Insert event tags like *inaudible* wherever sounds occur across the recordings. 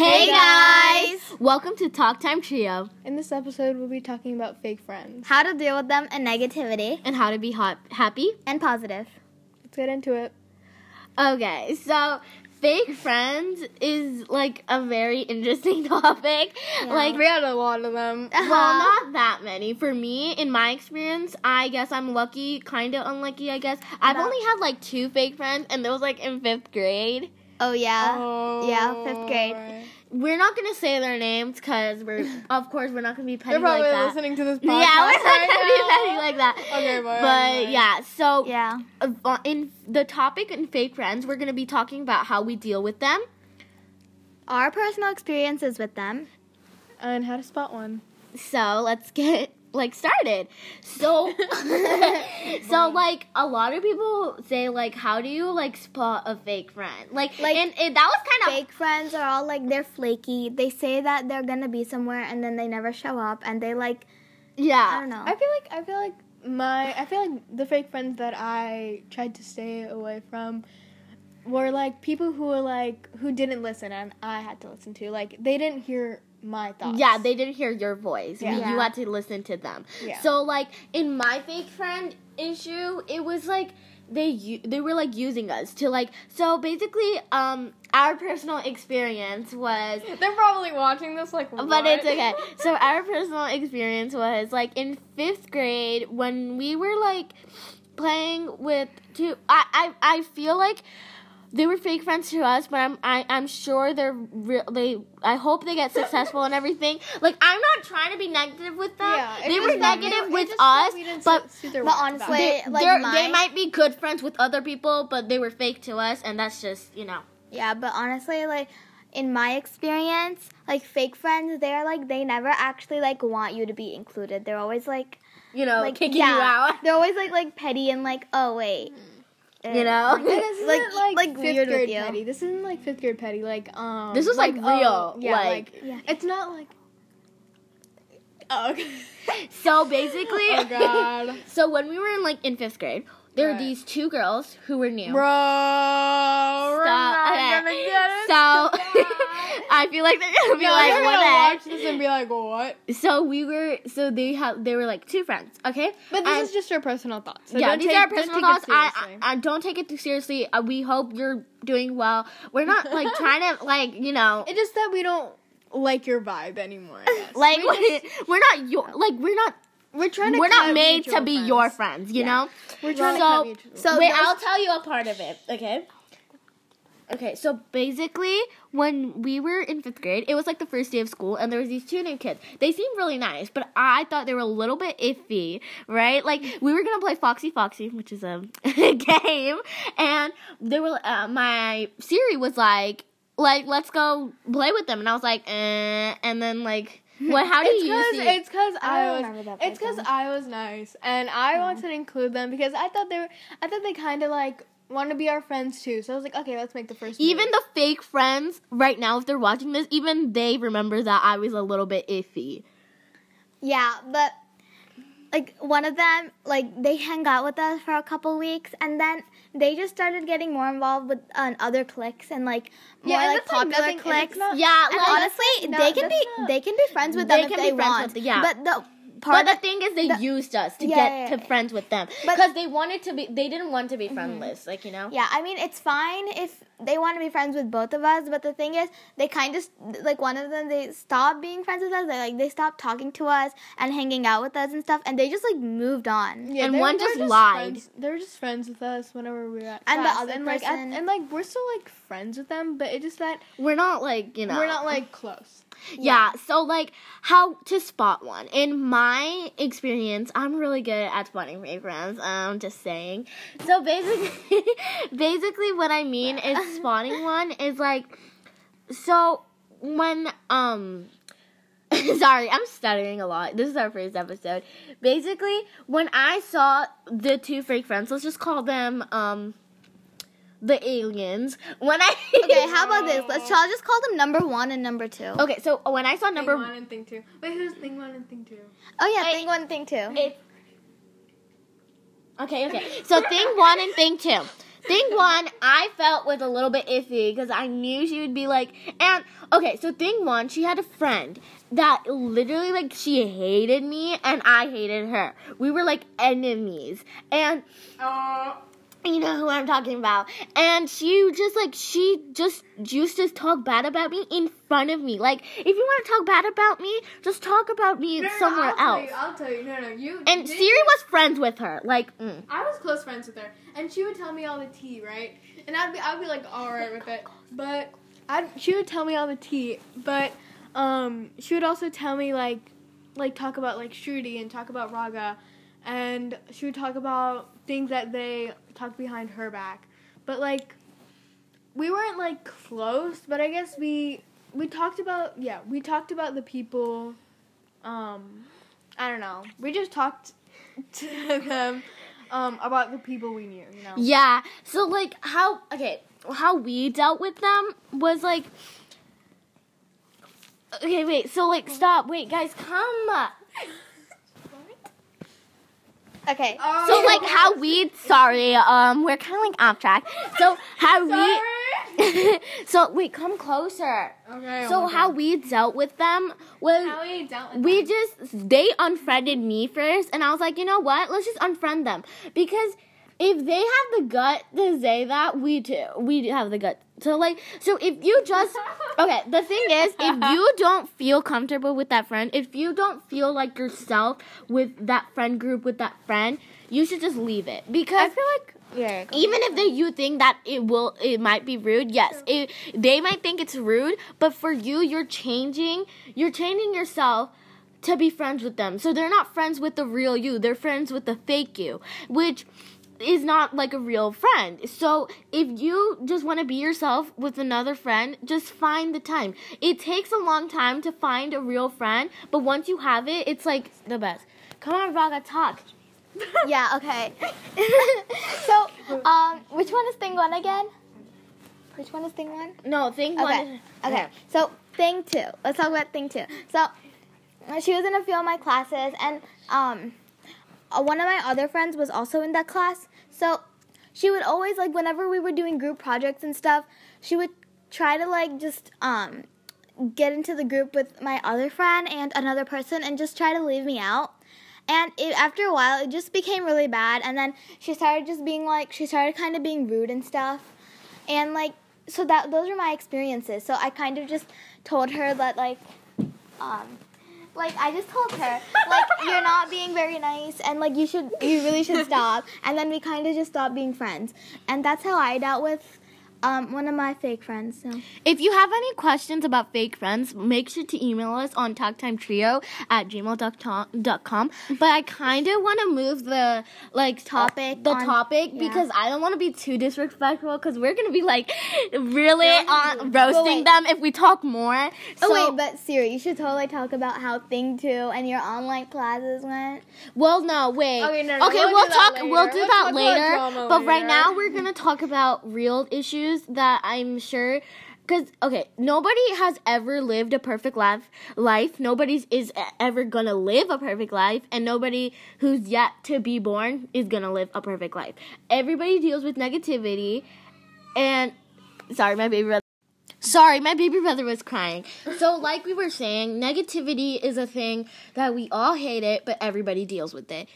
Hey guys! Welcome to Talk Time Trio In this episode, we'll be talking about fake friends. How to deal with them and negativity and how to be hot, happy. and positive. Let's get into it. Okay, so fake friends is like a very interesting *laughs* topic. Yeah. Like, We had a lot of them. Uh-huh. well, not that many. For me, in my experience, I guess I'm lucky, kind of unlucky, I guess. I've About- only had like two fake friends, and those like in fifth grade. Oh yeah. Oh, Yeah, fifth grade. We're not gonna say their names because we're, of course, we're not gonna be petty like that. They're probably like listening to this podcast. *laughs* yeah, we're not right gonna be petty like that. Okay, but, But anyway. yeah, so Yeah. uh, in the topic in fake friends, we're gonna be talking about how we deal with them. Our personal experiences with them. And how to spot one. So let's get like started. So, *laughs* so mm-hmm. like a lot of people say like, how do you like spot a fake friend? Like, Like, and, and that was kind of Fake friends are all like they're flaky. They say that they're gonna be somewhere and then they never show up and they like yeah. I don't know. I feel like I feel like my I feel like the fake friends that I tried to stay away from were like people who were like who didn't listen and I had to listen to. Like they didn't hear my thoughts. Yeah, they didn't hear your voice. Yeah. You had to listen to them. Yeah. So like in my fake friend issue, it was like they they were like using us to like so basically um our personal experience was *laughs* They're probably watching this like but it's okay. *laughs* So our personal experience was like in fifth grade when we were like playing with two. I I, I feel like they were fake friends to us, but I'm I, I'm sure they're real. They I hope they get successful and everything. Like I'm not trying to be negative with them. Yeah, they were that we negative don't- with it's just that us, but see- see their but honestly, they, like they're- my- they might be good friends with other people, but they were fake to us, and that's just you know. Yeah, but honestly, like in my experience, like fake friends, they're like they never actually like want you to be included. They're always like You know, like kicking yeah, you out. They're always like like petty and like oh wait, mm. You know? Like, this *laughs* isn't like like, like fifth grade petty. This isn't like fifth grade petty. Like um, This is like, oh, real, yeah, like- like, Yeah. it's not like. Oh, okay. So basically, *laughs* oh god, *laughs* so when we were in like in fifth grade, there were these two girls who were new. bro, Stop. Okay. gonna get it. *laughs* So *laughs* I feel like they're gonna be no, like, what gonna watch this and be like, what? So we were, so they had, they were like two friends, okay? But this And- is just your personal thoughts. So yeah, don't these take- are our personal thoughts. I. I, I don't take it too seriously. Uh, we hope you're doing well. We're not like *laughs* trying to like you know It's just that we don't like your vibe anymore. Like we we're not your like we're not we're trying to. we're not made to be friends. your friends. You Yeah. know. We're trying So- to mutual. so Wait, I'll tell you a part of it. Okay. Okay, so basically, when we were in fifth grade, it was like the first day of school, and there was these two new kids. They seemed really nice, but I thought they were a little bit iffy, right? Like we were gonna play Foxy Foxy, which is a *laughs* game, and they were. Uh, my Siri was like, like let's go play with them, and I was like, eh, and then like, what? How do it's you cause, see? it's because I I, was it's because I was nice and I uh-huh. wanted to include them because I thought they were I thought they kind of like want to be our friends too. So I was like, okay, let's make the first. even move. the fake friends right now, if they're watching this, even they remember that I was a little bit iffy. Yeah, but like one of them, like they hang out with us for a couple weeks, and then they just started getting more involved with other cliques and like more Yeah, like like, popular nothing- cliques. Yeah, and like, honestly, no, they can be not- they can be friends with They them can if be they want. with- yeah. But the But the of, thing is, they the- used us to Yeah, get yeah, to friends with them because they wanted to be. They didn't want to be mm-hmm. friendless, like you know. yeah, I mean it's fine if they want to be friends with both of us, but the thing is, they kind of like one of them they stopped being friends with us. They like they stopped talking to us and hanging out with us and stuff, and they just like moved on. Yeah, and one were- they just lied. friends- They were just friends with us whenever we were at And the other and, like, at- person- and like we're still like friends with them, but it just that We're not like you know. we're not like close. Yeah. So like how to spot one. In my experience, I'm really good at spotting fake friends. I'm just saying. So basically, *laughs* basically what I mean is *laughs* spotting one is like, so when um. *laughs* Sorry, I'm stuttering a lot. This is our first episode. Basically, when I saw the two fake friends, let's just call them um the aliens. When I *laughs* Okay, how about this? Let's shall I *laughs* just call them number one and number two. Okay, so uh, when I saw number thing one and thing two. Wait, who's thing one and thing two? Oh yeah, Wait. thing one, thing two. It, okay, okay. So thing one and thing two. thing one, I felt was a little bit iffy because I knew she would be like, and okay, so thing one, she had a friend that literally like she hated me and I hated her. We were like enemies, and you know who I'm talking about. And she just like she just used to talk bad about me in front of me. Like if you want to talk bad about me, just talk about me somewhere I'll else. Tell you, I'll tell you. No, no, you. And Siri you- was friends with her. Like, mm. I was close friends with her, and she would tell me all the tea, right? And I'd be, I'd be like, all right with it, but I, she would tell me all the tea, but um, she would also tell me like, like talk about like Shruti and talk about Raga, and she would talk about things that they talked behind her back, but like, we weren't like close, but I guess we we talked about yeah we talked about the people, um, I don't know, we just talked *laughs* to them um, about the people we knew, you know. yeah. So like how okay, how we dealt with them was like. Okay, wait. So like, stop. Wait, guys, come. Okay. Oh. So like how we sorry, um we're kind of like off track. So how we *laughs* So wait, come closer. Okay. So how we dealt with them was how we dealt with we just they unfriended me first and I was like, "You know what? Let's just unfriend them." Because if they have the gut to say that, we too. We have the gut. So like so if you just Okay, the thing is, if *laughs* you don't feel comfortable with that friend, if you don't feel like yourself with that friend group with that friend, you should just leave it because I feel like yeah. even if they you think that it will it might be rude yes it, they might think it's rude but for you you're changing you're changing yourself to be friends with them so they're not friends with the real you they're friends with the fake you which is not like a real friend so if you just want to be yourself with another friend just find the time it takes a long time to find a real friend but once you have it it's like the best come on raga talk *laughs* yeah. Okay. *laughs* so, um, which one is thing one again? Which one is thing one? no think one Okay. is- Okay. So thing two. Let's talk about thing two. So she was in a few of my classes, and um, uh, one of my other friends was also in that class. So she would always like whenever we were doing group projects and stuff, she would try to like just um get into the group with my other friend and another person and just try to leave me out. And it, after a while, it just became really bad. And then she started just being like, she started kind of being rude and stuff. And like, so that those were my experiences. So I kind of just told her that like, um, like I just told her like you're not being very nice and like you should you really should *laughs* stop. And then we kind of just stopped being friends. And that's how I dealt with um, one of my fake friends. So. If you have any questions about fake friends, make sure to email us on talktimetrio at gmail.com. But I kind of want to move the like Topic the on- topic yeah. because I don't want to be too disrespectful because we're gonna be like really on roasting them if we talk more. Oh So- wait, but Siri, you should totally talk about how Thing Two and your online classes went. Well, no, wait. Okay, no, no, okay, we'll we'll, talk. later. We'll do We'll that talk about later. But right now, we're gonna talk about real issues that I'm sure. Because okay, nobody has ever lived a perfect life. Life. Nobody's is ever gonna live a perfect life, and nobody who's yet to be born is gonna live a perfect life. Everybody deals with negativity, and sorry, my baby brother. Sorry, my baby brother was crying. So, like we were saying, negativity is a thing that we all hate it, but everybody deals with it.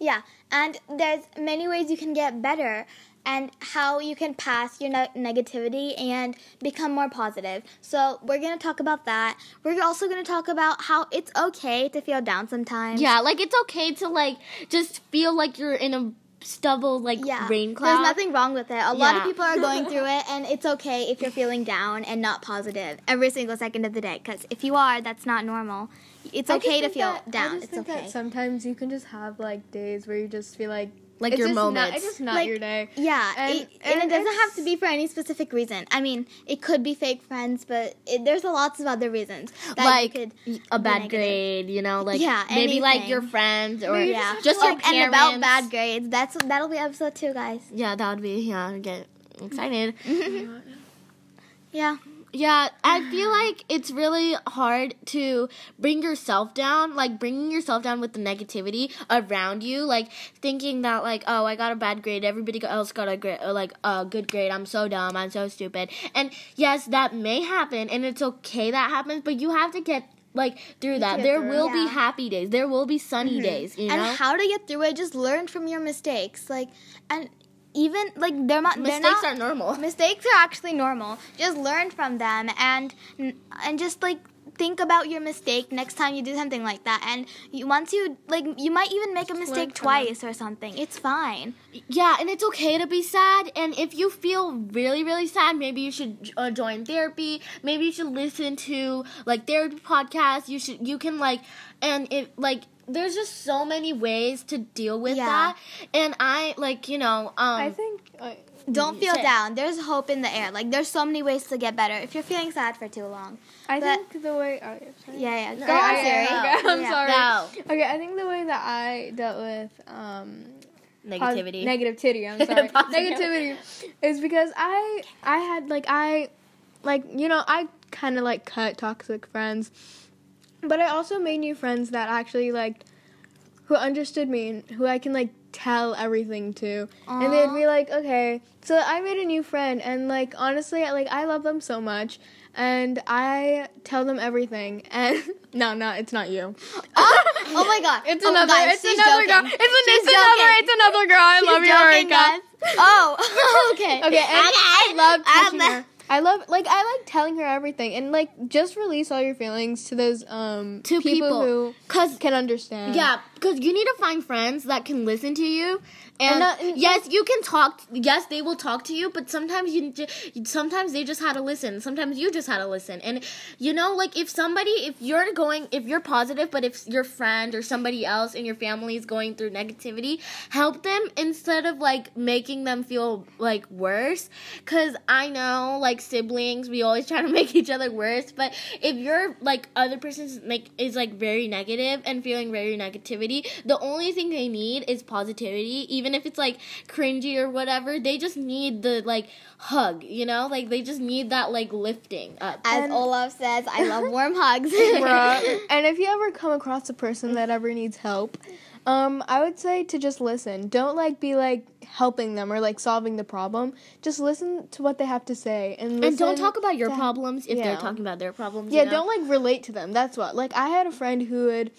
Yeah, and there's many ways you can get better and how you can pass your ne- negativity and become more positive. So, we're going to talk about that. We're also going to talk about how it's okay to feel down sometimes. Yeah, like it's okay to like just feel like you're in a stubble like Yeah. rain cloud. There's nothing wrong with it. A lot of people are going *laughs* through it, and it's okay if you're feeling down and not positive every single second of the day. Because if you are, that's not normal. It's okay to feel that- down. just It's okay. sometimes you can just have like days where you just feel like Like it's your just Not, moments. it's just not Like, your day. Yeah, And- it, and, and it doesn't have to be for any specific reason. I mean, it could be fake friends, but it, there's a lots of other reasons. That like you could a bad grade, you know, like Yeah, maybe like your friends or Maybe Yeah, just Oh, your parents. and about bad grades. That's that'll be episode two, guys. Yeah, that would be yeah. Get excited. *laughs* Yeah. Yeah, I feel *sighs* like it's really hard to bring yourself down, like bringing yourself down with the negativity around you, like thinking that like, oh, I got a bad grade, everybody else got a grade, uh, like a good grade. I'm so dumb, I'm so stupid. And yes, that may happen, and it's okay that happens, but you have to get like through that. There through it. will be Yeah. happy days. There will be sunny mm-hmm. days. You know, and how to get through it just learn from your mistakes like and even like they're not they're mistakes not, are normal. *laughs* mistakes are actually normal just learn from them and and just like think about your mistake next time you do something like that and you, once you like you might even make a mistake twice or something it's fine Yeah, and it's okay to be sad. And if you feel really, really sad, maybe you should uh, join therapy. Maybe you should listen to like therapy podcasts. You should, you can like, and it like. There's just so many ways to deal with Yeah. that, and I like you know. Um, I think. I, don't feel Say down there's hope in the air like there's so many ways to get better if you're feeling sad for too long I But- think the way. Oh, yeah, yeah yeah go I- on I- Siri okay, I'm Yeah. sorry. No. Okay, I think the way that I dealt with um, pos- negativity. negativity. I'm *laughs* sorry. Negativity is because I I had like I like you know I kind of like cut toxic friends, but I also made new friends that actually like who understood me and who I can like tell everything to, and they'd be like, okay. So I made a new friend, and like honestly, I- like I love them so much. And I tell them everything, *laughs* and no, no, it's not you. *laughs* Oh, oh my god It's Oh, another. guys, it's she's another girl. It's, an, it's another. It's another girl. I love you, Erica. guys. oh *laughs* okay Okay, and I love I'm her. I love like I like telling her everything and like just release all your feelings to those um To people. who Cause can understand. Yeah, because you need to find friends that can listen to you. And, And and- yes, you can talk. Yes, they will talk to you, but sometimes you, sometimes they just had to listen. Sometimes you just had to listen. And you know, like if somebody, if you're going, if you're positive, but if your friend or somebody else in your family is going through negativity, help them instead of like making them feel like worse. Cause I know, like siblings, we always try to *laughs* make each other worse. But if you're like other person's like is like very negative and feeling very negativity, the only thing they need is positivity. Even if it's like cringy or whatever, they just need the like hug. You know, like they just need that like lifting up. As And- Olaf says, I love *laughs* warm hugs. *laughs* And if you ever come across a person that ever needs help, um, I would say to just listen. Don't like be like helping them or like solving the problem. Just listen to what they have to say and and don't talk about your to- problems if yeah. they're talking about their problems. Yeah, you know? don't like relate to them. That's what. Like I had a friend who would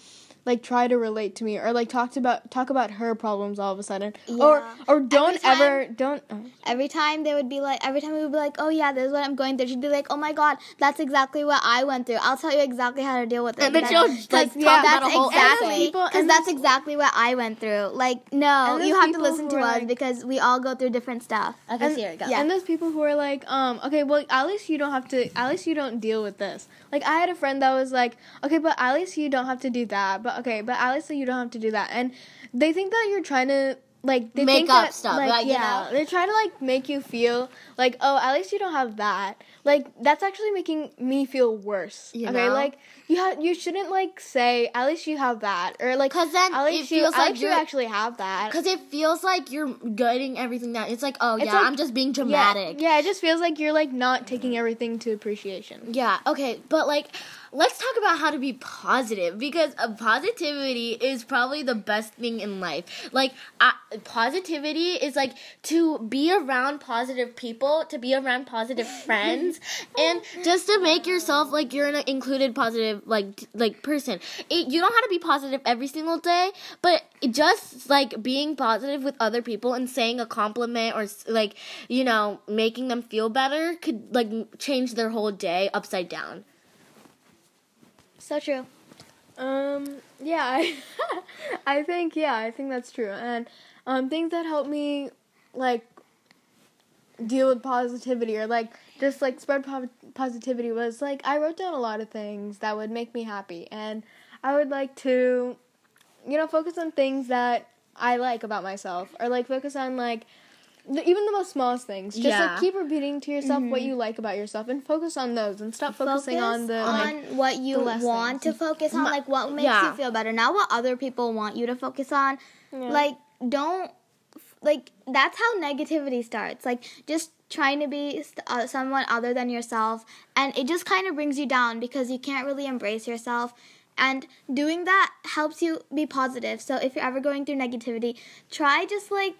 like try to relate to me or like talked about talk about her problems all of a sudden. Or Yeah. or don't time- ever don't uh, every time they would be like, every time we would be like, oh yeah, this is what I'm going through. She'd be like, oh my god, that's exactly what I went through. I'll tell you exactly how to deal with it. And then she'll, that's- like, talk that's about a whole exactly because that's exactly what I went through. Like, no, you have to listen to us like- because we all go through different stuff. Okay, and, Sierra, go. Yeah. and those people who are like, um, okay, well, at least you don't have to. At least you don't deal with this. Like, I had a friend that was like, okay, but at least you don't have to do that. But okay, but least you don't have to do that. And they think that you're trying to like they Make think up that, stuff, Like, like, you yeah, know. they try to like make you feel like, oh, at least you don't have that. Like that's actually making me feel worse. You okay, know? like you ha- you shouldn't like say at least you have that or like because then at least it feels at like you actually have that. Because it feels like you're getting everything that It's like, oh It's yeah, like- I'm just being dramatic. Yeah, it just feels like you're like not taking everything to appreciation. Yeah, okay, but like, let's talk about how to be positive because uh, positivity is probably the best thing in life. Like, uh, positivity is like to be around positive people, to be around positive *laughs* friends, and just to make yourself like you're an included positive like like person. It, you don't have to be positive every single day, but just like being positive with other people and saying a compliment or like you know making them feel better could like change their whole day upside down. So true. Um, yeah, I, *laughs* I think yeah, I think that's true. And um, things that help me like deal with positivity or like just like spread po- positivity was like I wrote down a lot of things that would make me happy, and I would like to, you know, focus on things that I like about myself, or like focus on like. The, even the most smallest things. Just Yeah. like keep repeating to yourself what mm-hmm. you like about yourself and focus on those and stop focusing on the like, on what you want to focus on, like what makes yeah. you feel better, not what other people want you to focus on. Yeah. Like, don't like that's how negativity starts. Like, just trying to be uh, someone other than yourself and it just kind of brings you down because you can't really embrace yourself and doing that helps you be positive. So if you're ever going through negativity try just like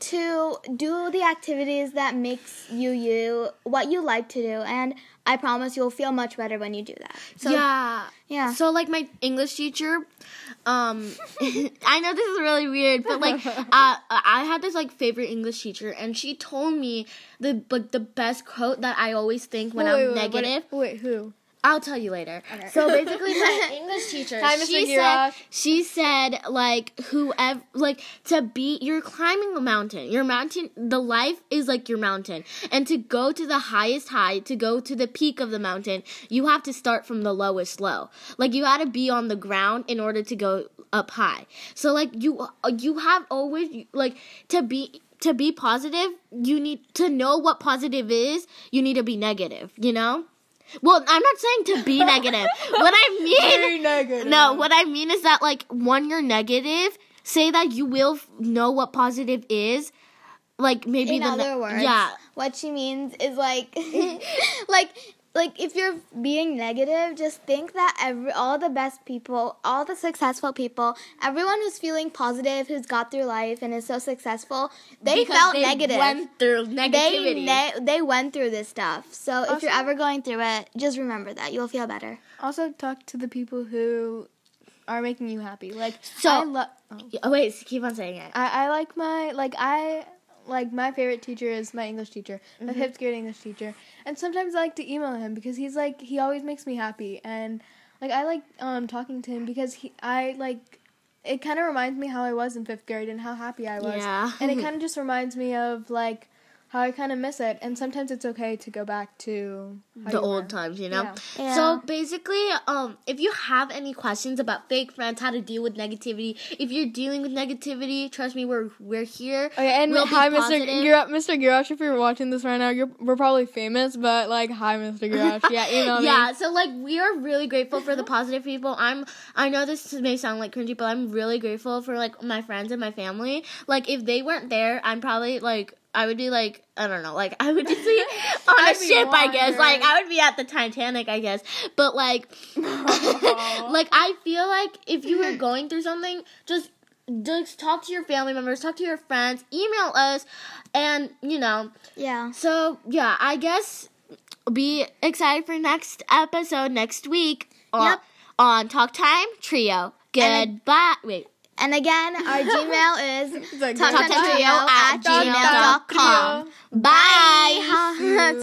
to do the activities that makes you you what you like to do and i promise you'll feel much better when you do that so yeah. yeah So like my English teacher, um, *laughs* I know this is really weird, but like *laughs* uh, I had this like favorite English teacher, and she told me the like the best quote that I always think when Wait, I'm wait, wait, negative. Wait, who? I'll tell you later. So basically, my *laughs* English teacher, Hi, she said, she said, like, whoever, like, to be, you're climbing a mountain. Your mountain, the life is like your mountain. And to go to the highest high, to go to the peak of the mountain, you have to start from the lowest low. Like, you gotta be on the ground in order to go up high. So, like, you, you have always, like, to be, to be positive, you need to know what positive is. You need to be negative, you know? Well, I'm not saying to be negative. What I *laughs* mean, Very negative. no, what I mean is that like when you're negative, say that you will f- know what positive is. Like maybe in the ne- other words yeah, what she means is like *laughs* like like if you're being negative just think that every all the best people all the successful people everyone who's feeling positive who's got through life and is so successful they because felt they negative Went through they negativity. ne- they went through this stuff so if you're ever going through it just remember that you'll feel better Also, talk to the people who are making you happy. Like, So- I love. Oh. oh, wait, keep on saying it. I, I like my like I like my favorite teacher is my English teacher, my Mm-hmm. fifth grade English teacher, and sometimes I like to email him because he's like he always makes me happy, and like I like um talking to him because he I like it kind of reminds me how I was in fifth grade and how happy I was, Yeah. and it *laughs* kind of just reminds me of like how I kind of miss it, and sometimes it's okay to go back to the old were. times, you know. Yeah. Yeah. So basically, um, if you have any questions about fake friends, how to deal with negativity, if you're dealing with negativity, trust me, we're we're here. Okay, and We'll hi, Mr. positive. Gira- Mr. Girash. If you're watching this right now, you're we're probably famous, but like, hi, Mr. Girash. *laughs* Yeah, email me. yeah, so like we are really grateful for the positive people. I'm I know this may sound like cringy, but I'm really grateful for like my friends and my family. Like if they weren't there, I'm probably like I would be like I don't know, like I would just be *laughs* on a ship, I guess. Like I would be at the Titanic, I guess. But like *laughs* like I feel like if you were going through something, just just talk to your family members, talk to your friends, email us, and you know, yeah so yeah, I guess be excited for next episode next week on, Yep. on Talk Time Trio. Goodbye. Wait. And again our gmail is *laughs* like, talktime Talktime trio at gmail.com. Bye. *laughs*